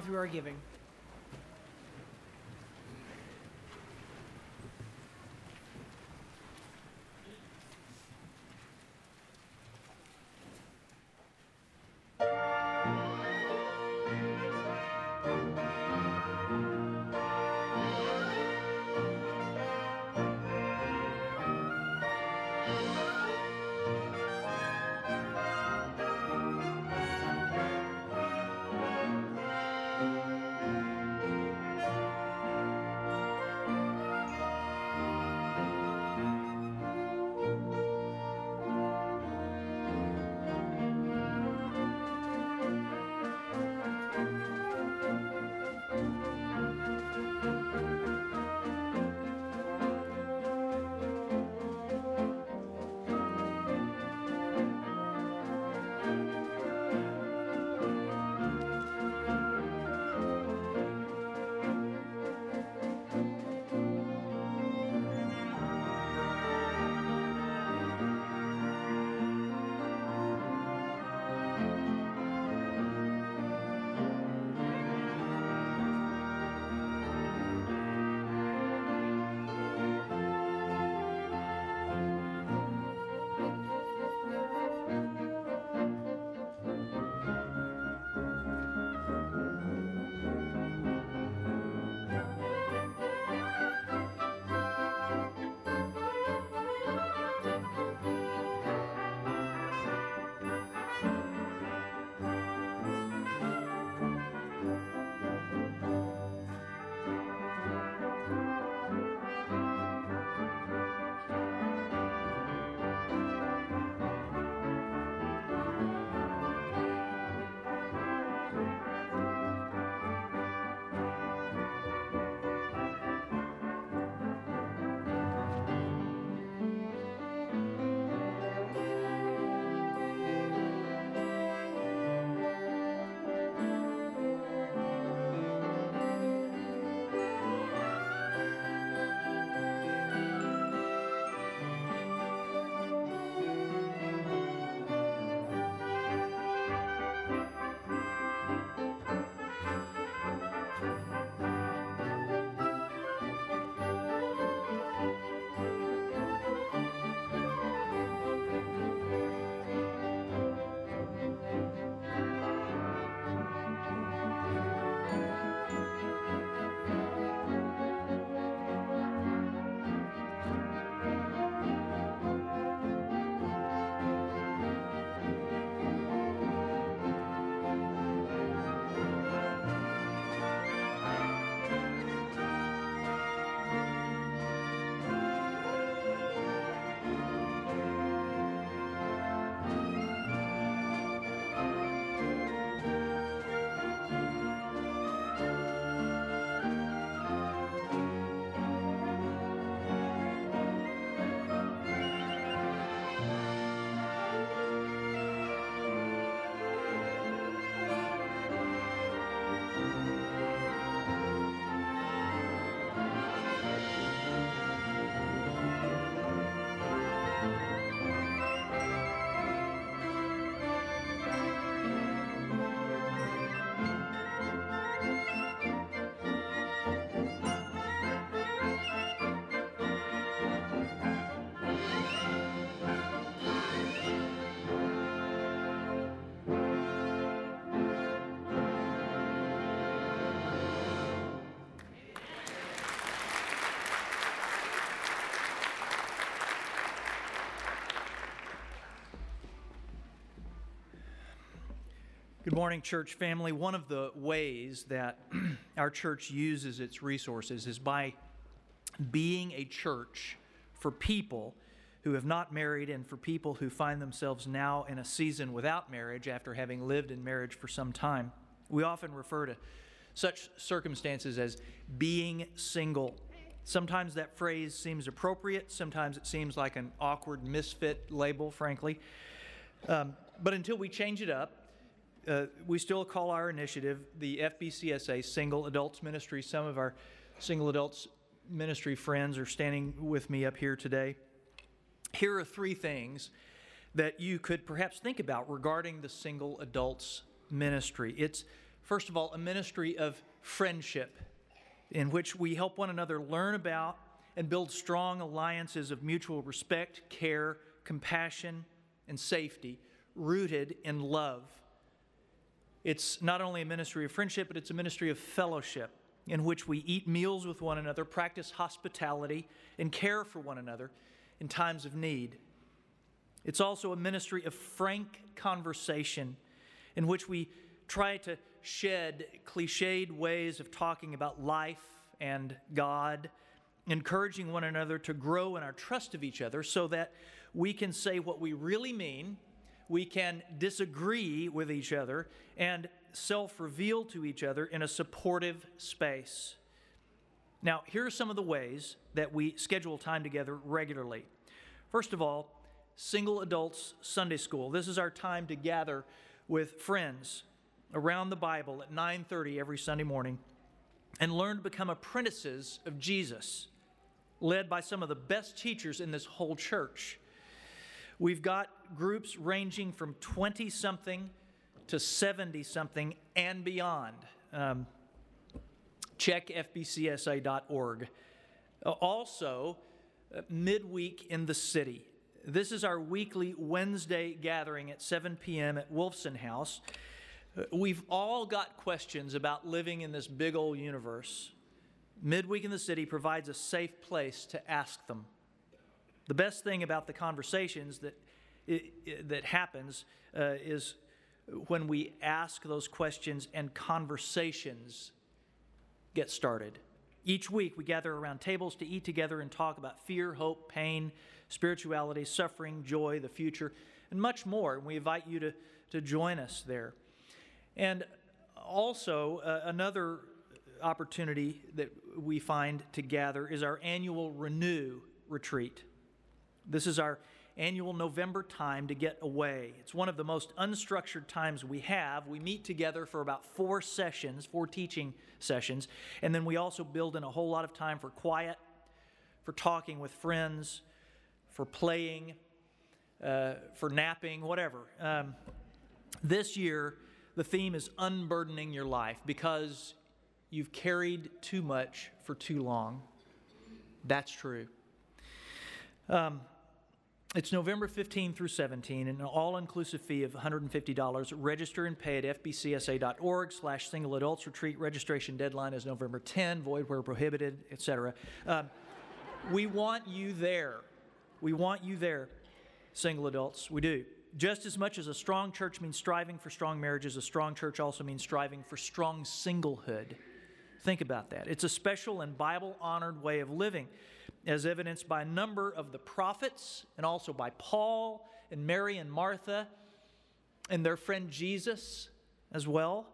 Now are giving. Good morning, church family. One of the ways that our church uses its resources is by being a church for people who have not married and for people who find themselves now in a season without marriage after having lived in marriage for some time. We often refer to such circumstances as being single. Sometimes that phrase seems appropriate, sometimes it seems like an awkward misfit label, frankly. Um, but until we change it up, uh, we still call our initiative the FBCSA Single Adults Ministry. Some of our single adults ministry friends are standing with me up here today. Here are three things that you could perhaps think about regarding the single adults ministry. It's, first of all, a ministry of friendship in which we help one another learn about and build strong alliances of mutual respect, care, compassion, and safety, rooted in love. It's not only a ministry of friendship, but it's a ministry of fellowship in which we eat meals with one another, practice hospitality, and care for one another in times of need. It's also a ministry of frank conversation in which we try to shed cliched ways of talking about life and God, encouraging one another to grow in our trust of each other so that we can say what we really mean we can disagree with each other and self reveal to each other in a supportive space. Now, here are some of the ways that we schedule time together regularly. First of all, Single Adults Sunday School. This is our time to gather with friends around the Bible at 9:30 every Sunday morning and learn to become apprentices of Jesus, led by some of the best teachers in this whole church. We've got groups ranging from 20 something to 70 something and beyond. Um, check fbcsa.org. Also, uh, midweek in the city. This is our weekly Wednesday gathering at 7 p.m. at Wolfson House. Uh, we've all got questions about living in this big old universe. Midweek in the City provides a safe place to ask them. The best thing about the conversations that, that happens uh, is when we ask those questions and conversations get started. Each week, we gather around tables to eat together and talk about fear, hope, pain, spirituality, suffering, joy, the future, and much more. And we invite you to, to join us there. And also, uh, another opportunity that we find to gather is our annual Renew retreat. This is our annual November time to get away. It's one of the most unstructured times we have. We meet together for about four sessions, four teaching sessions, and then we also build in a whole lot of time for quiet, for talking with friends, for playing, uh, for napping, whatever. Um, this year, the theme is unburdening your life because you've carried too much for too long. That's true. Um, it's November 15 through 17, an all-inclusive fee of $150. Register and pay at fbcsa.org slash single adults retreat. Registration deadline is November 10, void where prohibited, etc. Um, we want you there. We want you there, single adults. We do. Just as much as a strong church means striving for strong marriages, a strong church also means striving for strong singlehood. Think about that. It's a special and Bible honored way of living as evidenced by a number of the prophets and also by Paul and Mary and Martha and their friend Jesus as well.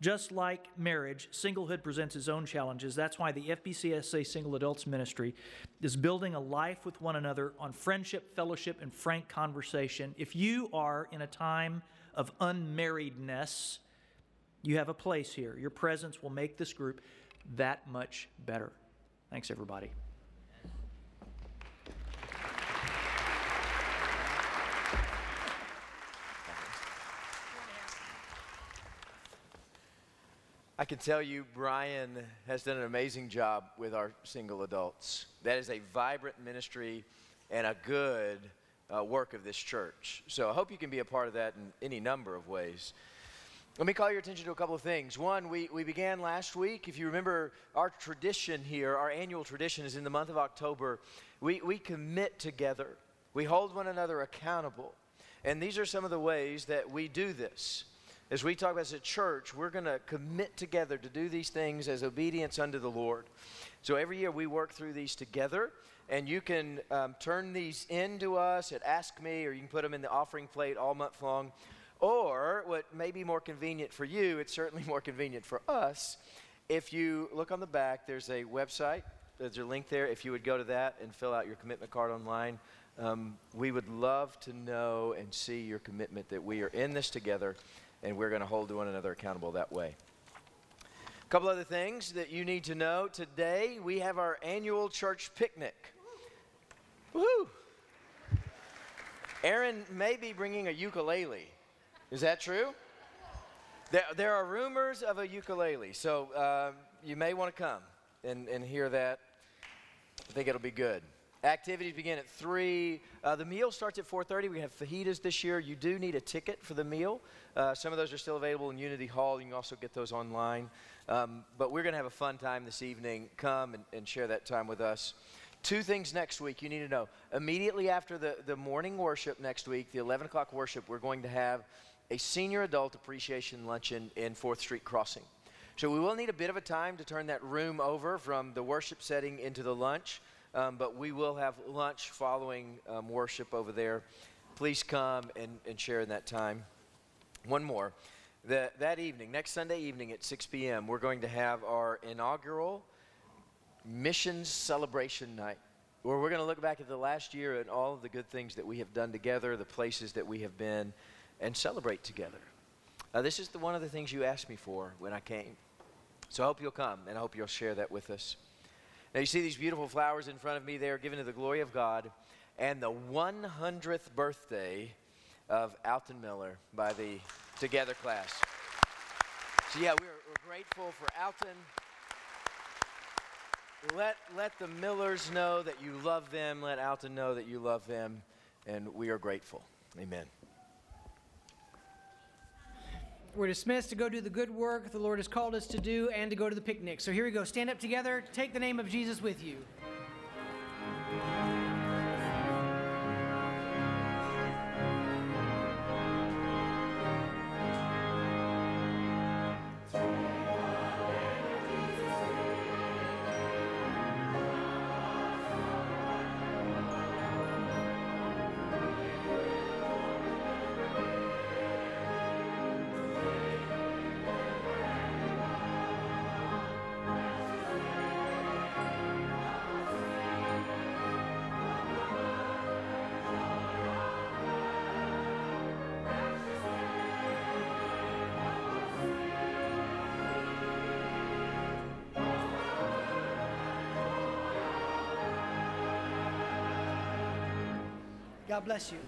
Just like marriage, singlehood presents its own challenges. That's why the FBCSA Single Adults Ministry is building a life with one another on friendship, fellowship, and frank conversation. If you are in a time of unmarriedness, you have a place here. Your presence will make this group that much better. Thanks, everybody. I can tell you, Brian has done an amazing job with our single adults. That is a vibrant ministry and a good uh, work of this church. So I hope you can be a part of that in any number of ways. Let me call your attention to a couple of things. One, we, we began last week. If you remember, our tradition here, our annual tradition is in the month of October, we, we commit together, we hold one another accountable. And these are some of the ways that we do this. As we talk about as a church, we're going to commit together to do these things as obedience unto the Lord. So every year we work through these together, and you can um, turn these in to us at Ask Me, or you can put them in the offering plate all month long. Or, what may be more convenient for you, it's certainly more convenient for us. If you look on the back, there's a website. There's a link there. If you would go to that and fill out your commitment card online, um, we would love to know and see your commitment that we are in this together and we're going to hold one another accountable that way. A couple other things that you need to know today we have our annual church picnic. Woohoo! Aaron may be bringing a ukulele. Is that true? There, there are rumors of a ukulele, so um, you may want to come and, and hear that. I think it'll be good. Activities begin at 3. Uh, the meal starts at 4.30. We have fajitas this year. You do need a ticket for the meal. Uh, some of those are still available in Unity Hall. You can also get those online. Um, but we're going to have a fun time this evening. Come and, and share that time with us. Two things next week you need to know. Immediately after the, the morning worship next week, the 11 o'clock worship, we're going to have a senior adult appreciation luncheon in 4th Street Crossing. So we will need a bit of a time to turn that room over from the worship setting into the lunch. Um, but we will have lunch following um, worship over there. Please come and, and share in that time. One more. The, that evening, next Sunday evening at 6 p.m., we're going to have our inaugural missions celebration night, where we're going to look back at the last year and all of the good things that we have done together, the places that we have been, and celebrate together. Uh, this is the, one of the things you asked me for when I came. So I hope you'll come, and I hope you'll share that with us. Now, you see these beautiful flowers in front of me. They are given to the glory of God and the 100th birthday of Alton Miller by the Together class. So, yeah, we're, we're grateful for Alton. Let, let the Millers know that you love them. Let Alton know that you love them. And we are grateful. Amen. We're dismissed to go do the good work the Lord has called us to do and to go to the picnic. So here we go. Stand up together. Take the name of Jesus with you. God bless you.